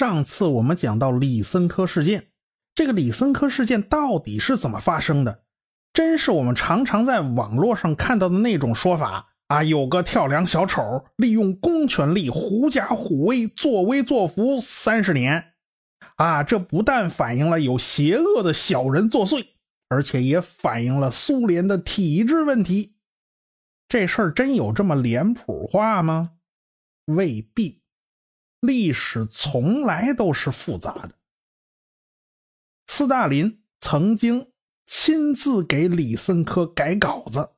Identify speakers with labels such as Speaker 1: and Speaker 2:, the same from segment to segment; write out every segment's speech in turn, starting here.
Speaker 1: 上次我们讲到李森科事件，这个李森科事件到底是怎么发生的？真是我们常常在网络上看到的那种说法啊？有个跳梁小丑利用公权力狐假虎威，作威作福三十年，啊，这不但反映了有邪恶的小人作祟，而且也反映了苏联的体制问题。这事儿真有这么脸谱化吗？未必，历史从来都是复杂的。斯大林曾经亲自给李森科改稿子。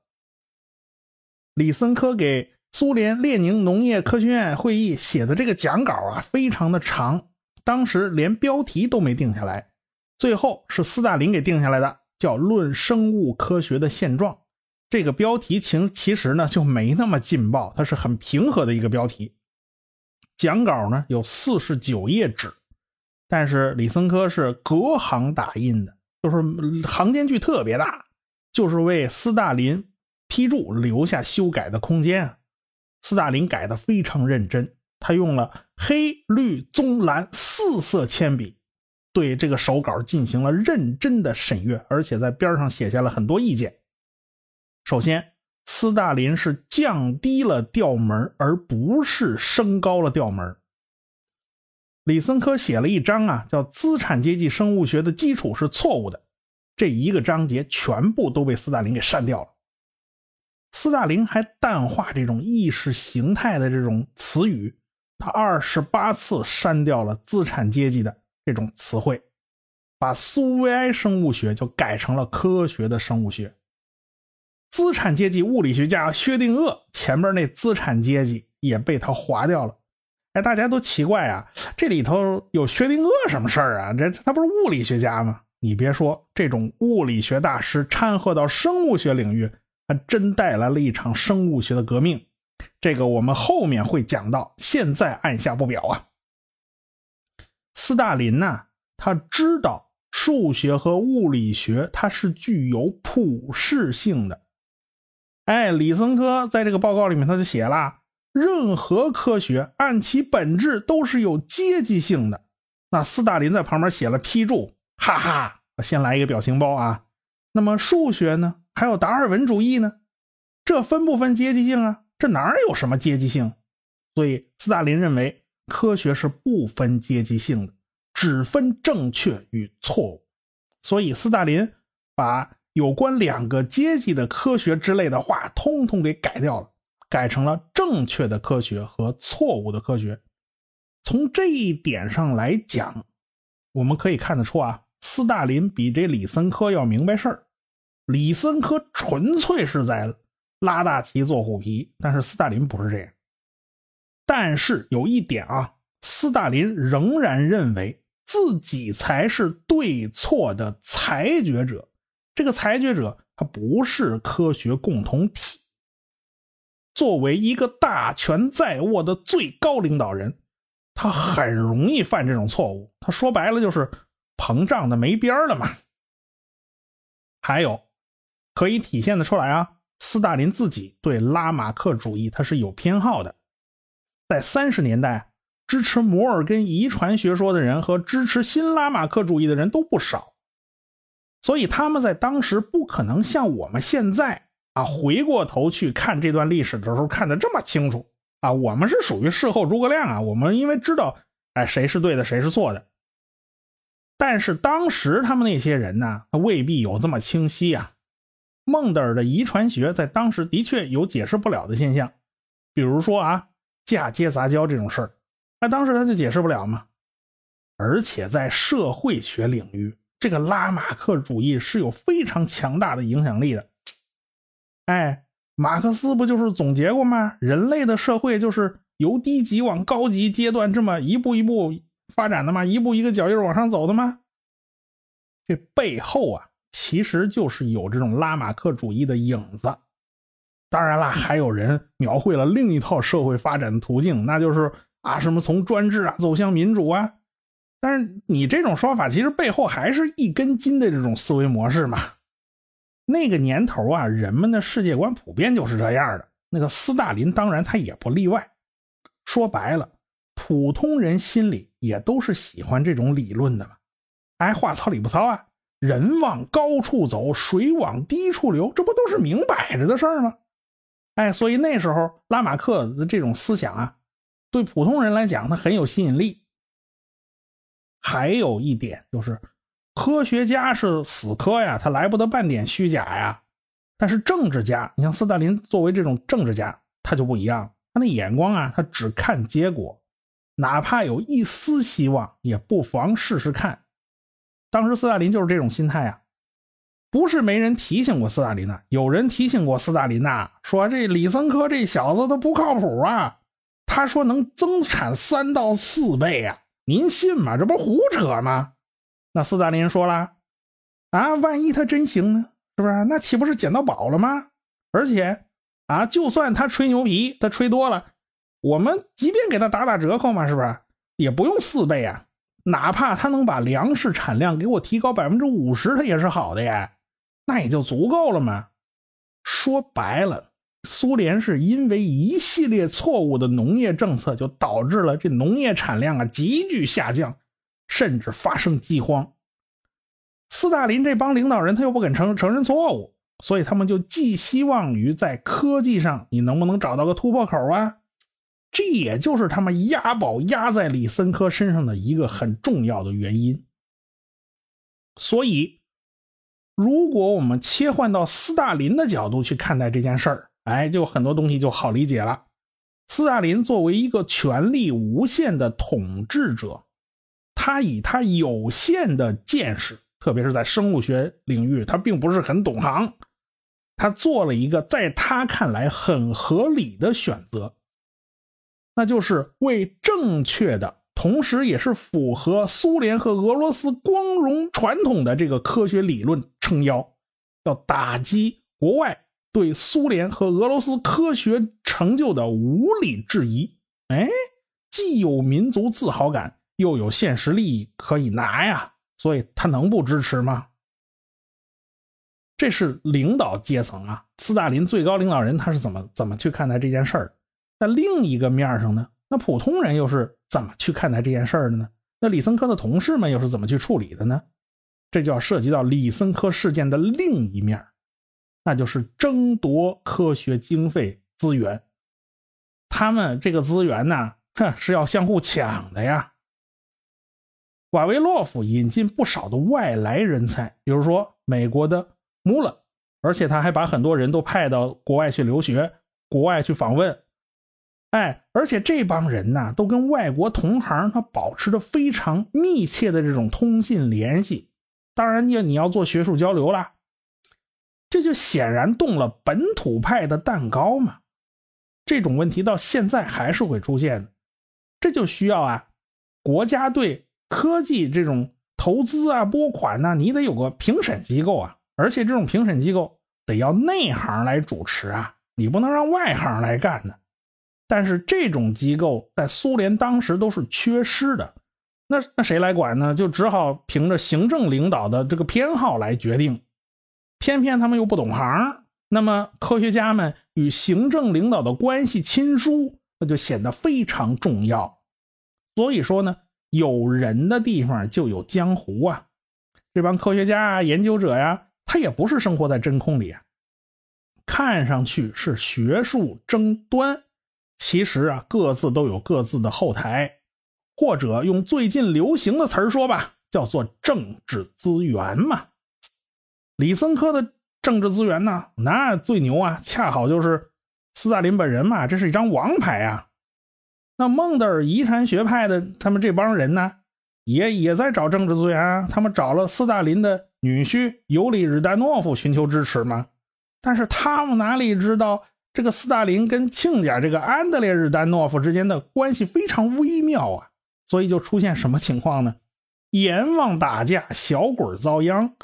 Speaker 1: 李森科给苏联列宁农业科学院会议写的这个讲稿啊，非常的长，当时连标题都没定下来，最后是斯大林给定下来的，叫《论生物科学的现状》。这个标题其其实呢就没那么劲爆，它是很平和的一个标题。讲稿呢有四十九页纸，但是李森科是隔行打印的，就是行间距特别大，就是为斯大林批注留下修改的空间。斯大林改的非常认真，他用了黑、绿、棕、蓝四色铅笔，对这个手稿进行了认真的审阅，而且在边上写下了很多意见。首先，斯大林是降低了调门，而不是升高了调门。李森科写了一章啊，叫《资产阶级生物学的基础是错误的》，这一个章节全部都被斯大林给删掉了。斯大林还淡化这种意识形态的这种词语，他二十八次删掉了资产阶级的这种词汇，把苏维埃生物学就改成了科学的生物学。资产阶级物理学家薛定谔前面那资产阶级也被他划掉了。哎，大家都奇怪啊，这里头有薛定谔什么事儿啊？这他不是物理学家吗？你别说，这种物理学大师掺和到生物学领域，还真带来了一场生物学的革命。这个我们后面会讲到，现在按下不表啊。斯大林呢，他知道数学和物理学它是具有普适性的。哎，李森科在这个报告里面他就写了，任何科学按其本质都是有阶级性的。那斯大林在旁边写了批注，哈哈，先来一个表情包啊。那么数学呢？还有达尔文主义呢？这分不分阶级性啊？这哪有什么阶级性？所以斯大林认为科学是不分阶级性的，只分正确与错误。所以斯大林把。有关两个阶级的科学之类的话，通通给改掉了，改成了正确的科学和错误的科学。从这一点上来讲，我们可以看得出啊，斯大林比这李森科要明白事儿。李森科纯粹是在拉大旗做虎皮，但是斯大林不是这样。但是有一点啊，斯大林仍然认为自己才是对错的裁决者。这个裁决者他不是科学共同体。作为一个大权在握的最高领导人，他很容易犯这种错误。他说白了就是膨胀的没边儿了嘛。还有可以体现的出来啊，斯大林自己对拉马克主义他是有偏好的。在三十年代，支持摩尔根遗传学说的人和支持新拉马克主义的人都不少。所以他们在当时不可能像我们现在啊，回过头去看这段历史的时候看得这么清楚啊。我们是属于事后诸葛亮啊，我们因为知道哎谁是对的谁是错的。但是当时他们那些人呢，他未必有这么清晰呀。孟德尔的遗传学在当时的确有解释不了的现象，比如说啊嫁接杂交这种事儿，那当时他就解释不了嘛。而且在社会学领域。这个拉马克主义是有非常强大的影响力的。哎，马克思不就是总结过吗？人类的社会就是由低级往高级阶段这么一步一步发展的吗？一步一个脚印往上走的吗？这背后啊，其实就是有这种拉马克主义的影子。当然了，还有人描绘了另一套社会发展的途径，那就是啊，什么从专制啊走向民主啊。但是你这种说法，其实背后还是一根筋的这种思维模式嘛。那个年头啊，人们的世界观普遍就是这样的。那个斯大林当然他也不例外。说白了，普通人心里也都是喜欢这种理论的嘛。哎，话糙理不糙啊，人往高处走，水往低处流，这不都是明摆着的事儿吗？哎，所以那时候拉马克的这种思想啊，对普通人来讲，他很有吸引力。还有一点就是，科学家是死磕呀，他来不得半点虚假呀。但是政治家，你像斯大林作为这种政治家，他就不一样，他那眼光啊，他只看结果，哪怕有一丝希望，也不妨试试看。当时斯大林就是这种心态啊。不是没人提醒过斯大林呐，有人提醒过斯大林呐，说这李森科这小子他不靠谱啊。他说能增产三到四倍啊，您信吗？这不胡扯吗？那斯大林说了，啊，万一他真行呢？是不是？那岂不是捡到宝了吗？而且啊，就算他吹牛皮，他吹多了，我们即便给他打打折扣嘛，是不是？也不用四倍啊，哪怕他能把粮食产量给我提高百分之五十，他也是好的呀。那也就足够了嘛。说白了，苏联是因为一系列错误的农业政策，就导致了这农业产量啊急剧下降，甚至发生饥荒。斯大林这帮领导人他又不肯承承认错误，所以他们就寄希望于在科技上你能不能找到个突破口啊？这也就是他们押宝押在李森科身上的一个很重要的原因。所以。如果我们切换到斯大林的角度去看待这件事儿，哎，就很多东西就好理解了。斯大林作为一个权力无限的统治者，他以他有限的见识，特别是在生物学领域，他并不是很懂行，他做了一个在他看来很合理的选择，那就是为正确的。同时，也是符合苏联和俄罗斯光荣传统的这个科学理论撑腰，要打击国外对苏联和俄罗斯科学成就的无理质疑。哎，既有民族自豪感，又有现实利益可以拿呀，所以他能不支持吗？这是领导阶层啊，斯大林最高领导人他是怎么怎么去看待这件事儿？在另一个面上呢？那普通人又是怎么去看待这件事儿的呢？那李森科的同事们又是怎么去处理的呢？这就要涉及到李森科事件的另一面，那就是争夺科学经费资源。他们这个资源呢，哼，是要相互抢的呀。瓦维洛夫引进不少的外来人才，比如说美国的穆勒，而且他还把很多人都派到国外去留学，国外去访问。哎，而且这帮人呢，都跟外国同行他保持着非常密切的这种通信联系。当然，你你要做学术交流了，这就显然动了本土派的蛋糕嘛。这种问题到现在还是会出现的，这就需要啊，国家对科技这种投资啊、拨款呐，你得有个评审机构啊，而且这种评审机构得要内行来主持啊，你不能让外行来干呢。但是这种机构在苏联当时都是缺失的，那那谁来管呢？就只好凭着行政领导的这个偏好来决定，偏偏他们又不懂行，那么科学家们与行政领导的关系亲疏，那就显得非常重要。所以说呢，有人的地方就有江湖啊，这帮科学家啊、研究者呀，他也不是生活在真空里啊，看上去是学术争端。其实啊，各自都有各自的后台，或者用最近流行的词儿说吧，叫做政治资源嘛。李森科的政治资源呢，那最牛啊，恰好就是斯大林本人嘛，这是一张王牌啊。那孟德尔遗传学派的他们这帮人呢，也也在找政治资源啊。他们找了斯大林的女婿尤里日丹诺夫寻求支持嘛，但是他们哪里知道？这个斯大林跟亲家这个安德烈日丹诺夫之间的关系非常微妙啊，所以就出现什么情况呢？阎王打架，小鬼遭殃。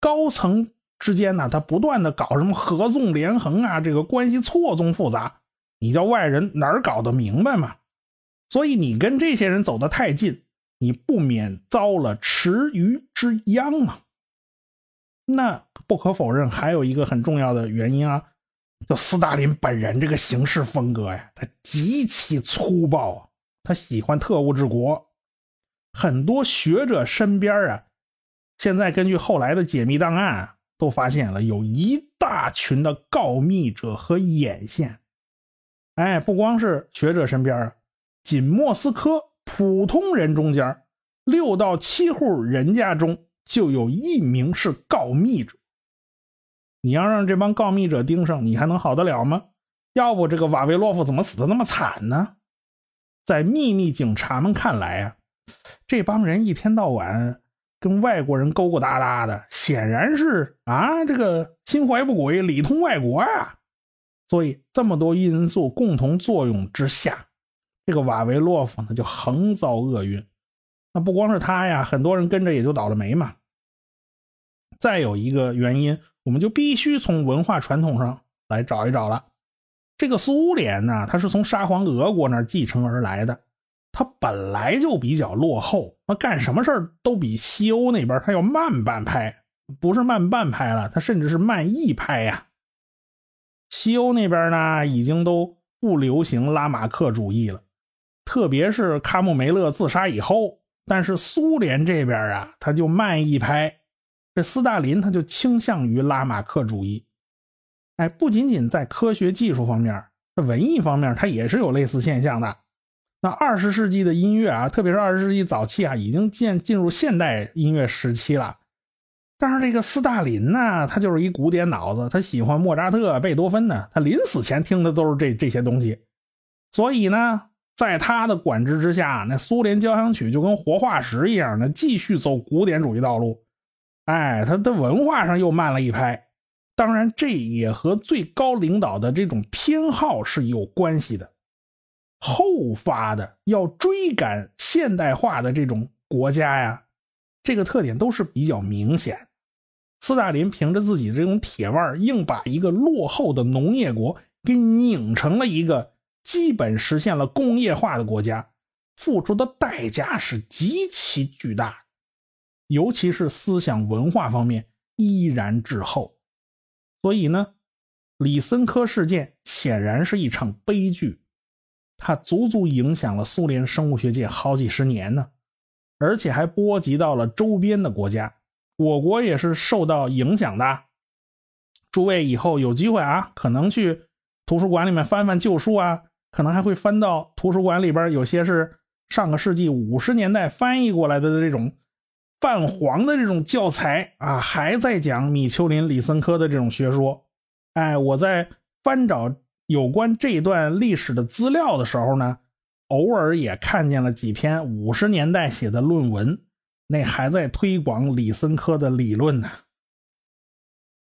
Speaker 1: 高层之间呢，他不断的搞什么合纵连横啊，这个关系错综复杂，你叫外人哪儿搞得明白嘛？所以你跟这些人走得太近，你不免遭了池鱼之殃嘛。那不可否认，还有一个很重要的原因啊。就斯大林本人这个行事风格呀，他极其粗暴啊，他喜欢特务治国。很多学者身边啊，现在根据后来的解密档案，都发现了有一大群的告密者和眼线。哎，不光是学者身边啊，仅莫斯科普通人中间，六到七户人家中就有一名是告密者。你要让这帮告密者盯上，你还能好得了吗？要不这个瓦维洛夫怎么死的那么惨呢？在秘密警察们看来啊，这帮人一天到晚跟外国人勾勾搭搭的，显然是啊，这个心怀不轨，里通外国啊。所以这么多因素共同作用之下，这个瓦维洛夫呢就横遭厄运。那不光是他呀，很多人跟着也就倒了霉嘛。再有一个原因，我们就必须从文化传统上来找一找了。这个苏联呢，它是从沙皇俄国那儿继承而来的，它本来就比较落后，那干什么事儿都比西欧那边它要慢半拍，不是慢半拍了，它甚至是慢一拍呀。西欧那边呢，已经都不流行拉马克主义了，特别是卡姆梅勒自杀以后，但是苏联这边啊，他就慢一拍，这斯大林他就倾向于拉马克主义。哎，不仅仅在科学技术方面，在文艺方面，它也是有类似现象的。那二十世纪的音乐啊，特别是二十世纪早期啊，已经进进入现代音乐时期了。但是这个斯大林呢，他就是一古典脑子，他喜欢莫扎特、贝多芬呢，他临死前听的都是这这些东西。所以呢，在他的管制之下，那苏联交响曲就跟活化石一样的继续走古典主义道路。哎，他的文化上又慢了一拍。当然，这也和最高领导的这种偏好是有关系的。后发的要追赶现代化的这种国家呀，这个特点都是比较明显。斯大林凭着自己这种铁腕，硬把一个落后的农业国给拧成了一个基本实现了工业化的国家，付出的代价是极其巨大，尤其是思想文化方面依然滞后。所以呢，李森科事件显然是一场悲剧，它足足影响了苏联生物学界好几十年呢，而且还波及到了周边的国家，我国也是受到影响的。诸位以后有机会啊，可能去图书馆里面翻翻旧书啊，可能还会翻到图书馆里边有些是上个世纪五十年代翻译过来的这种。泛黄的这种教材啊，还在讲米丘林、李森科的这种学说。哎，我在翻找有关这段历史的资料的时候呢，偶尔也看见了几篇五十年代写的论文，那还在推广李森科的理论呢。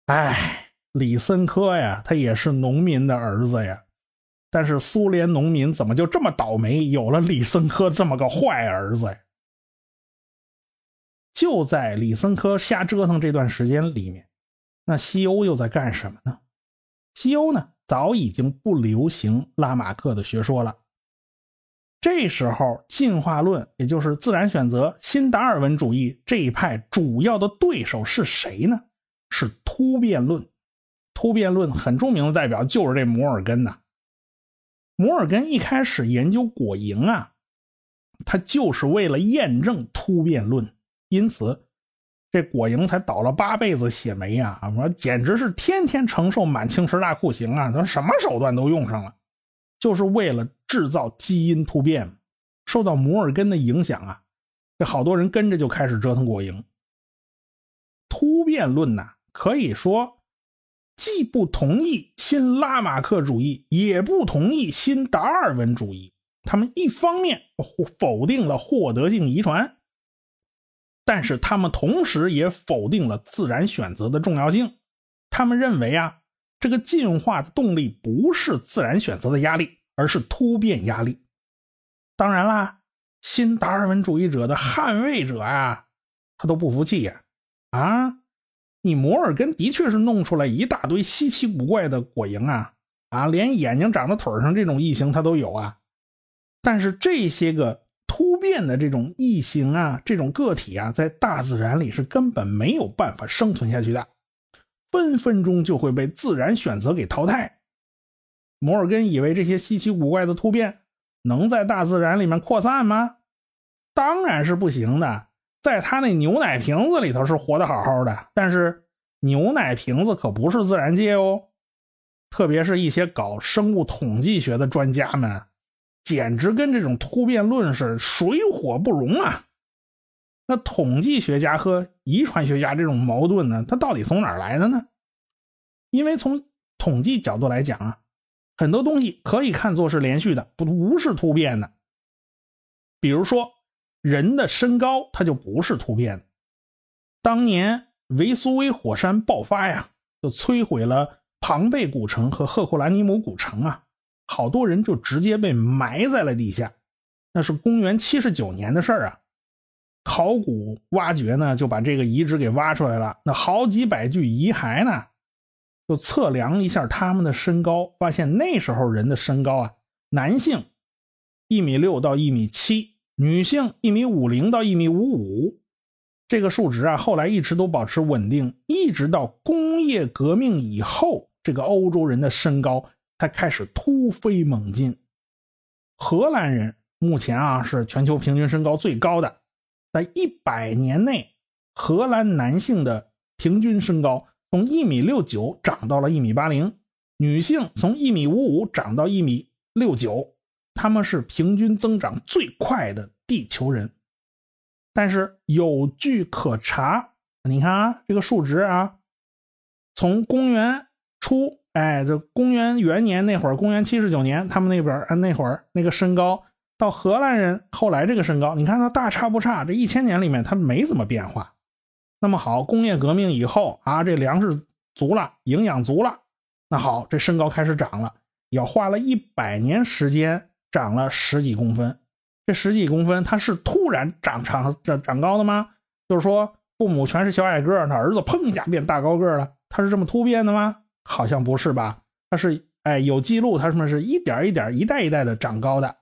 Speaker 1: 哎，李森科呀，他也是农民的儿子呀，但是苏联农民怎么就这么倒霉，有了李森科这么个坏儿子呀？就在李森科瞎折腾这段时间里面，那西欧又在干什么呢？西欧呢，早已经不流行拉马克的学说了。这时候，进化论，也就是自然选择、新达尔文主义这一派主要的对手是谁呢？是突变论。突变论很著名的代表就是这摩尔根呐。摩尔根一开始研究果蝇啊，他就是为了验证突变论。因此，这果蝇才倒了八辈子血霉啊！我说简直是天天承受满清十大酷刑啊！他什么手段都用上了，就是为了制造基因突变。受到摩尔根的影响啊，这好多人跟着就开始折腾果蝇。突变论呐，可以说既不同意新拉马克主义，也不同意新达尔文主义。他们一方面否定了获得性遗传。但是他们同时也否定了自然选择的重要性。他们认为啊，这个进化的动力不是自然选择的压力，而是突变压力。当然啦，新达尔文主义者的捍卫者啊，他都不服气呀！啊，你摩尔根的确是弄出来一大堆稀奇古怪的果蝇啊，啊，连眼睛长在腿上这种异形他都有啊。但是这些个。突变的这种异形啊，这种个体啊，在大自然里是根本没有办法生存下去的，分分钟就会被自然选择给淘汰。摩尔根以为这些稀奇古怪的突变能在大自然里面扩散吗？当然是不行的。在他那牛奶瓶子里头是活得好好的，但是牛奶瓶子可不是自然界哦。特别是一些搞生物统计学的专家们，简直跟这种突变论是水火不容啊。那统计学家和遗传学家这种矛盾呢，它到底从哪儿来的呢？因为从统计角度来讲啊，很多东西可以看作是连续的，不不是突变的。比如说人的身高，它就不是突变的。当年维苏威火山爆发呀，就摧毁了庞贝古城和赫库兰尼姆古城啊，好多人就直接被埋在了地下。那是公元七十九年的事儿啊。考古挖掘呢，就把这个遗址给挖出来了。那好几百具遗骸呢，就测量一下他们的身高，发现那时候人的身高啊，男性一米六到一米七，女性一米五零到一米五五。这个数值啊，后来一直都保持稳定，一直到工业革命以后，这个欧洲人的身高才开始突飞猛进。荷兰人目前啊，是全球平均身高最高的。在一百年内，荷兰男性的平均身高从一米六九长到了一米八零，女性从一米五五长到一米六九，他们是平均增长最快的地球人。但是有据可查，你看啊，这个数值啊，从公元初，哎，这公元元年那会儿，公元七十九年，他们那边啊那会儿那个身高。到荷兰人后来这个身高，你看他大差不差，这一千年里面他没怎么变化。那么好，工业革命以后啊，这粮食足了，营养足了，那好，这身高开始长了，要花了一百年时间长了十几公分。这十几公分，他是突然长长长长高的吗？就是说父母全是小矮个，他儿子砰一下变大高个儿了，他是这么突变的吗？好像不是吧？他是哎有记录，他们是一点一点、一代一代的长高的。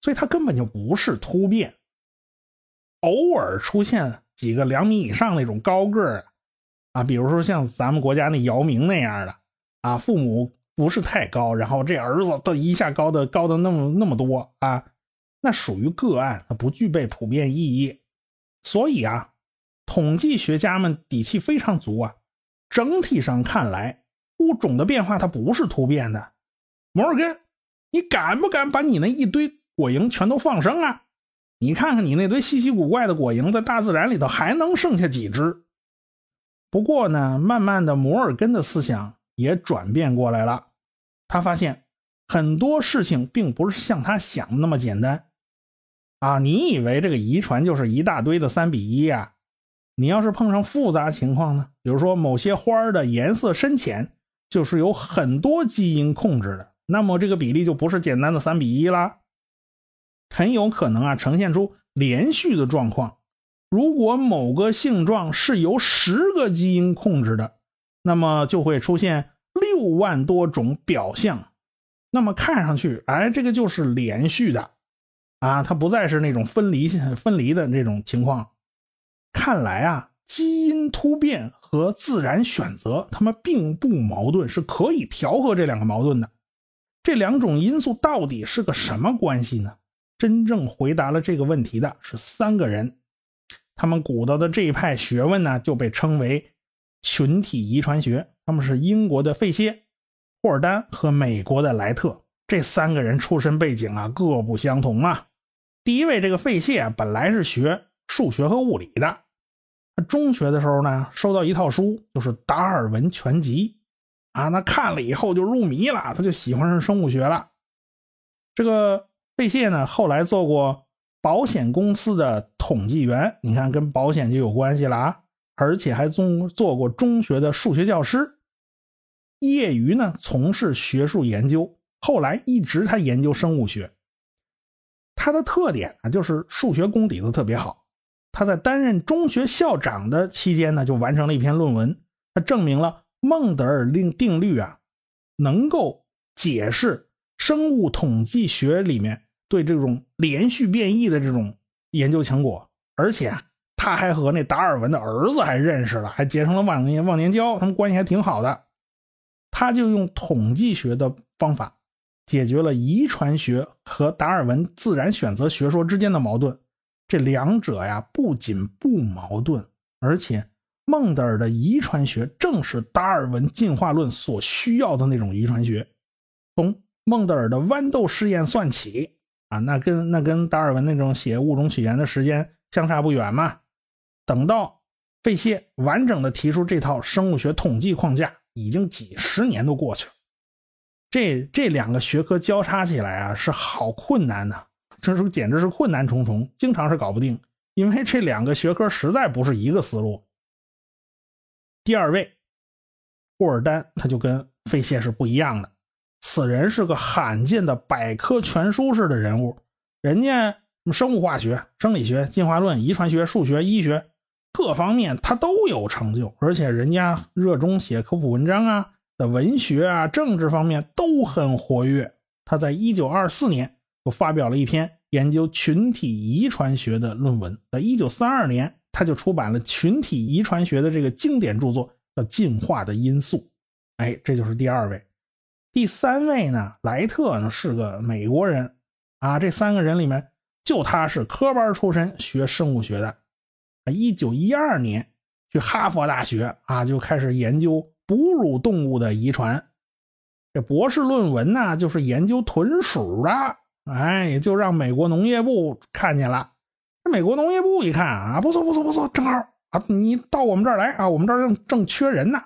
Speaker 1: 所以它根本就不是突变，偶尔出现几个两米以上那种高个儿啊，比如说像咱们国家那姚明那样的啊，父母不是太高，然后这儿子都一下高的高的那么那么多啊，那属于个案，它不具备普遍意义。所以啊，统计学家们底气非常足啊，整体上看来，物种的变化它不是突变的。摩尔根，你敢不敢把你那一堆？果蝇全都放生啊！你看看你那堆稀奇古怪的果蝇，在大自然里头还能剩下几只？不过呢，慢慢的摩尔根的思想也转变过来了。他发现很多事情并不是像他想的那么简单啊！你以为这个遗传就是一大堆的三比一啊？你要是碰上复杂情况呢？比如说某些花的颜色深浅，就是有很多基因控制的，那么这个比例就不是简单的三比一啦。很有可能啊，呈现出连续的状况。如果某个性状是由十个基因控制的，那么就会出现六万多种表象。那么看上去，哎，这个就是连续的啊，它不再是那种分离分离的这种情况。看来啊，基因突变和自然选择，它们并不矛盾，是可以调和这两个矛盾的。这两种因素到底是个什么关系呢？真正回答了这个问题的是三个人，他们鼓捣的这一派学问呢，就被称为群体遗传学。他们是英国的费歇、霍尔丹和美国的莱特。这三个人出身背景啊，各不相同啊。第一位这个费谢啊，本来是学数学和物理的，他中学的时候呢，收到一套书，就是《达尔文全集》啊，那看了以后就入迷了，他就喜欢上生物学了。这个。贝谢呢，后来做过保险公司的统计员，你看跟保险就有关系了啊，而且还做做过中学的数学教师，业余呢从事学术研究，后来一直他研究生物学。他的特点啊，就是数学功底子特别好。他在担任中学校长的期间呢，就完成了一篇论文，他证明了孟德尔定定律啊，能够解释。生物统计学里面对这种连续变异的这种研究成果，而且啊，他还和那达尔文的儿子还认识了，还结成了忘年忘年交，他们关系还挺好的。他就用统计学的方法解决了遗传学和达尔文自然选择学说之间的矛盾。这两者呀不仅不矛盾，而且孟德尔的遗传学正是达尔文进化论所需要的那种遗传学。从孟德尔的豌豆试验算起啊，那跟那跟达尔文那种写物种起源的时间相差不远嘛。等到费谢完整的提出这套生物学统计框架，已经几十年都过去了。这这两个学科交叉起来啊，是好困难呐！这是简直是困难重重，经常是搞不定，因为这两个学科实在不是一个思路。第二位，霍尔丹他就跟费谢是不一样的，此人是个罕见的百科全书式的人物，人家生物化学、生理学、进化论、遗传学、数学、医学各方面他都有成就，而且人家热衷写科普文章啊。在文学啊、政治方面都很活跃。他在一九二四年就发表了一篇研究群体遗传学的论文。在一九三二年，他就出版了群体遗传学的这个经典著作，叫《进化的因素》。哎，这就是第二位。第三位呢，莱特呢是个美国人啊。这三个人里面，就他是科班出身，学生物学的。啊，一九一二年去哈佛大学啊，就开始研究。哺乳动物的遗传，这博士论文呢，就是研究豚鼠的。哎，也就让美国农业部看见了。这美国农业部一看啊，不错不错不错，正好啊，你到我们这儿来啊，我们这儿正正缺人呢。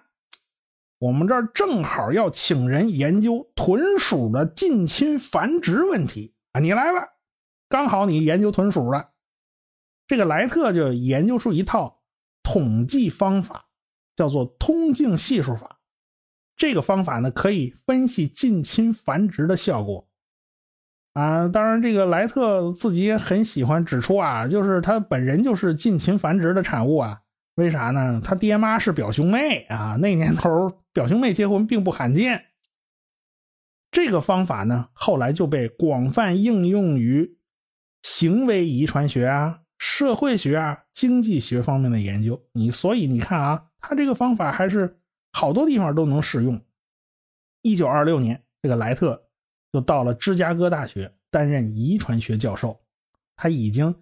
Speaker 1: 我们这儿正好要请人研究豚鼠的近亲繁殖问题啊，你来吧，刚好你研究豚鼠的。这个莱特就研究出一套统计方法。叫做通径系数法，这个方法呢可以分析近亲繁殖的效果。啊，当然这个莱特自己也很喜欢指出啊，就是他本人就是近亲繁殖的产物啊。为啥呢？他爹妈是表兄妹啊，那年头表兄妹结婚并不罕见。这个方法呢后来就被广泛应用于行为遗传学啊、社会学啊、经济学方面的研究。你所以你看啊。他这个方法还是好多地方都能使用。一九二六年，这个莱特就到了芝加哥大学担任遗传学教授。他已经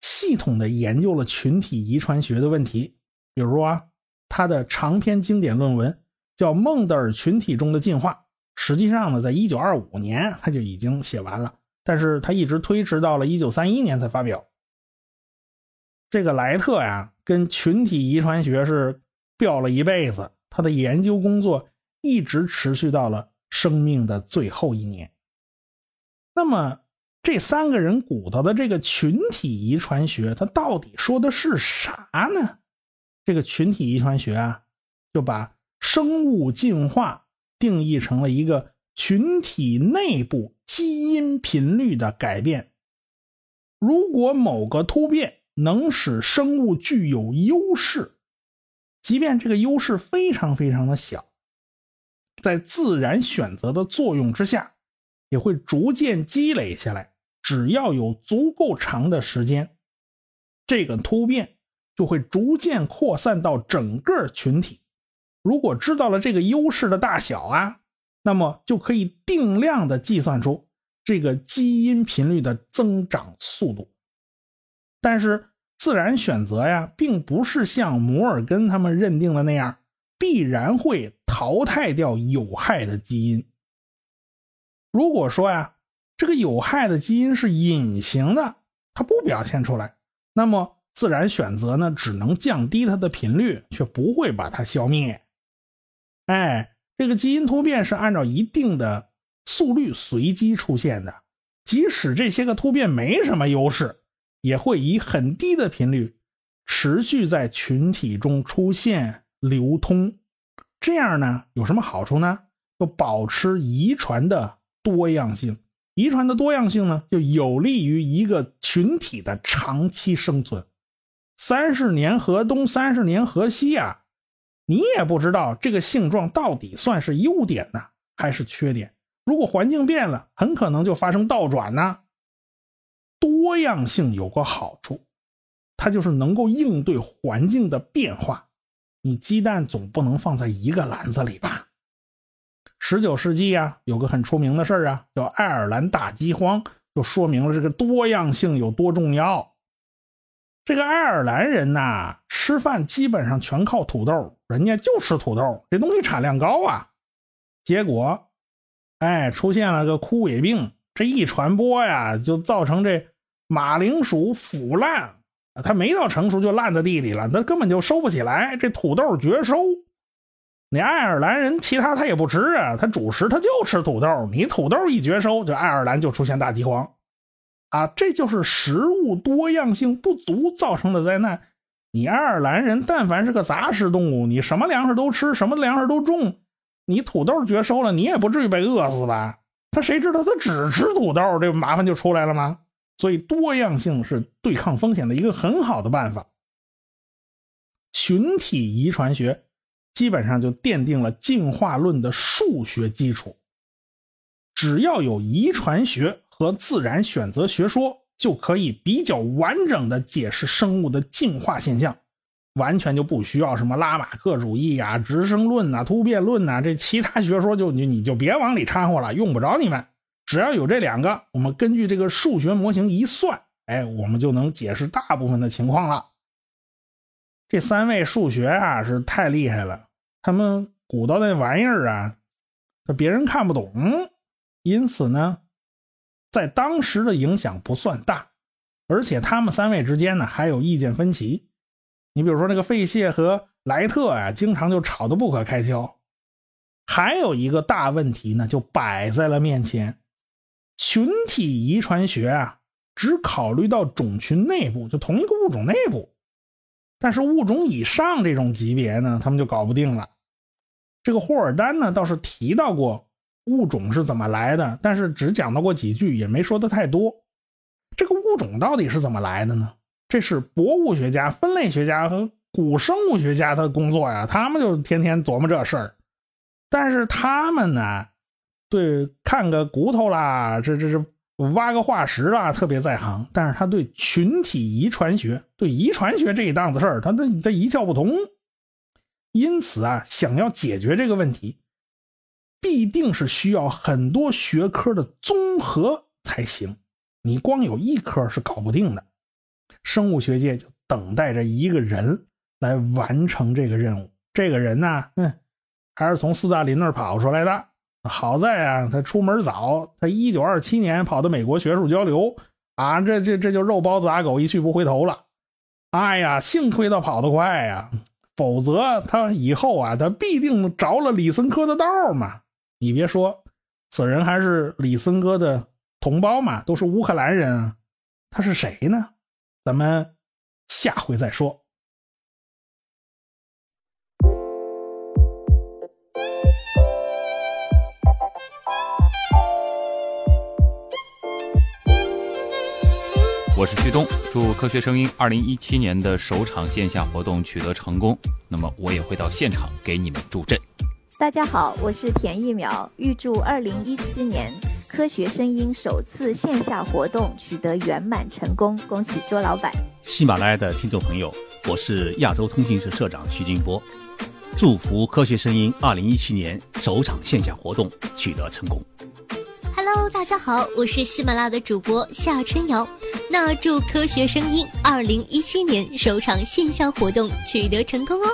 Speaker 1: 系统的研究了群体遗传学的问题，比如啊，他的长篇经典论文叫《孟德尔群体中的进化》，实际上呢，在一九二五年他就已经写完了，但是他一直推迟到了一九三一年才发表。这个莱特呀，跟群体遗传学是。飙了一辈子，他的研究工作一直持续到了生命的最后一年。那么，这三个人鼓捣的这个群体遗传学，它到底说的是啥呢？这个群体遗传学啊，就把生物进化定义成了一个群体内部基因频率的改变。如果某个突变能使生物具有优势，即便这个优势非常非常的小，在自然选择的作用之下，也会逐渐积累下来。只要有足够长的时间，这个突变就会逐渐扩散到整个群体。如果知道了这个优势的大小啊，那么就可以定量的计算出这个基因频率的增长速度。但是。自然选择呀，并不是像摩尔根他们认定的那样，必然会淘汰掉有害的基因。如果说呀，这个有害的基因是隐形的，它不表现出来，那么自然选择呢，只能降低它的频率，却不会把它消灭。哎，这个基因突变是按照一定的速率随机出现的，即使这些个突变没什么优势。也会以很低的频率持续在群体中出现流通，这样呢有什么好处呢？就保持遗传的多样性，遗传的多样性呢就有利于一个群体的长期生存。三十年河东，三十年河西啊，你也不知道这个性状到底算是优点呢还是缺点。如果环境变了，很可能就发生倒转呢。多样性有个好处，它就是能够应对环境的变化。你鸡蛋总不能放在一个篮子里吧？十九世纪啊，有个很出名的事儿啊，叫爱尔兰大饥荒，就说明了这个多样性有多重要。这个爱尔兰人呐，吃饭基本上全靠土豆，人家就吃土豆，这东西产量高啊。结果，哎，出现了个枯萎病，这一传播呀，就造成这马铃薯腐烂，它没到成熟就烂在地里了，它根本就收不起来，这土豆绝收。你爱尔兰人其他他也不吃啊，他主食他就吃土豆，你土豆一绝收，就爱尔兰就出现大饥荒，啊，这就是食物多样性不足造成的灾难。你爱尔兰人但凡是个杂食动物，你什么粮食都吃，什么粮食都种。你土豆绝收了，你也不至于被饿死吧？他谁知道他只吃土豆，这麻烦就出来了吗？所以多样性是对抗风险的一个很好的办法。群体遗传学基本上就奠定了进化论的数学基础。只要有遗传学和自然选择学说，就可以比较完整的解释生物的进化现象。完全就不需要什么拉马克主义呀、直升论呐、突变论呐，这其他学说就你你就别往里掺和了，用不着你们。只要有这两个，我们根据这个数学模型一算，哎，我们就能解释大部分的情况了。这三位数学啊是太厉害了，他们鼓捣那玩意儿啊，别人看不懂，因此呢，在当时的影响不算大，而且他们三位之间呢还有意见分歧。你比如说那个费谢和莱特啊，经常就吵得不可开交。还有一个大问题呢，就摆在了面前：群体遗传学啊，只考虑到种群内部，就同一个物种内部，但是物种以上这种级别呢，他们就搞不定了。这个霍尔丹呢，倒是提到过物种是怎么来的，但是只讲到过几句，也没说的太多。这个物种到底是怎么来的呢？这是博物学家、分类学家和古生物学家的工作呀，他们就天天琢磨这事儿。但是他们呢，对看个骨头啦，这这这挖个化石啊，特别在行。但是他对群体遗传学、对遗传学这一档子事儿，他他他一窍不通。因此啊，想要解决这个问题，必定是需要很多学科的综合才行。你光有一科是搞不定的。生物学界就等待着一个人来完成这个任务。这个人呢，嗯，还是从斯大林那儿跑出来的。好在啊，他出门早，他一九二七年跑到美国学术交流啊，这这这就肉包子打狗一去不回头了。哎呀，幸亏他跑得快呀，否则他以后啊，他必定着了李森科的道嘛。你别说，此人还是李森哥的同胞嘛，都是乌克兰人。他是谁呢？咱们下回再说。
Speaker 2: 我是旭东，祝科学声音二零一七年的首场线下活动取得成功。那么我也会到现场给你们助阵。
Speaker 3: 大家好，我是田一苗，预祝二零一七年。科学声音首次线下活动取得圆满成功，恭喜卓老板！
Speaker 4: 喜马拉雅的听众朋友，我是亚洲通讯社社长徐金波，祝福科学声音二零一七年首场线下活动取得成功。
Speaker 5: Hello，大家好，我是喜马拉雅的主播夏春瑶，那祝科学声音二零一七年首场线下活动取得成功哦。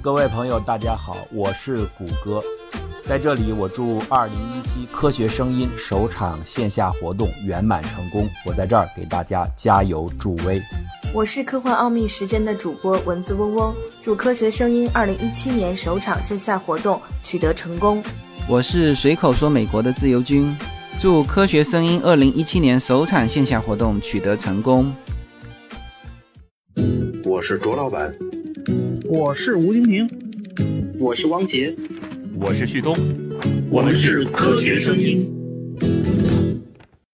Speaker 6: 各位朋友，大家好，我是谷歌。在这里，我祝二零一七科学声音首场线下活动圆满成功。我在这儿给大家加油助威。
Speaker 7: 我是科幻奥秘时间的主播蚊子嗡嗡，祝科学声音二零一七年首场线下活动取得成功。
Speaker 8: 我是随口说美国的自由军，祝科学声音二零一七年首场线下活动取得成功。
Speaker 9: 我是卓老板，
Speaker 1: 我是吴京平，
Speaker 10: 我是汪杰。
Speaker 2: 我是旭东，
Speaker 10: 我们是科学声音。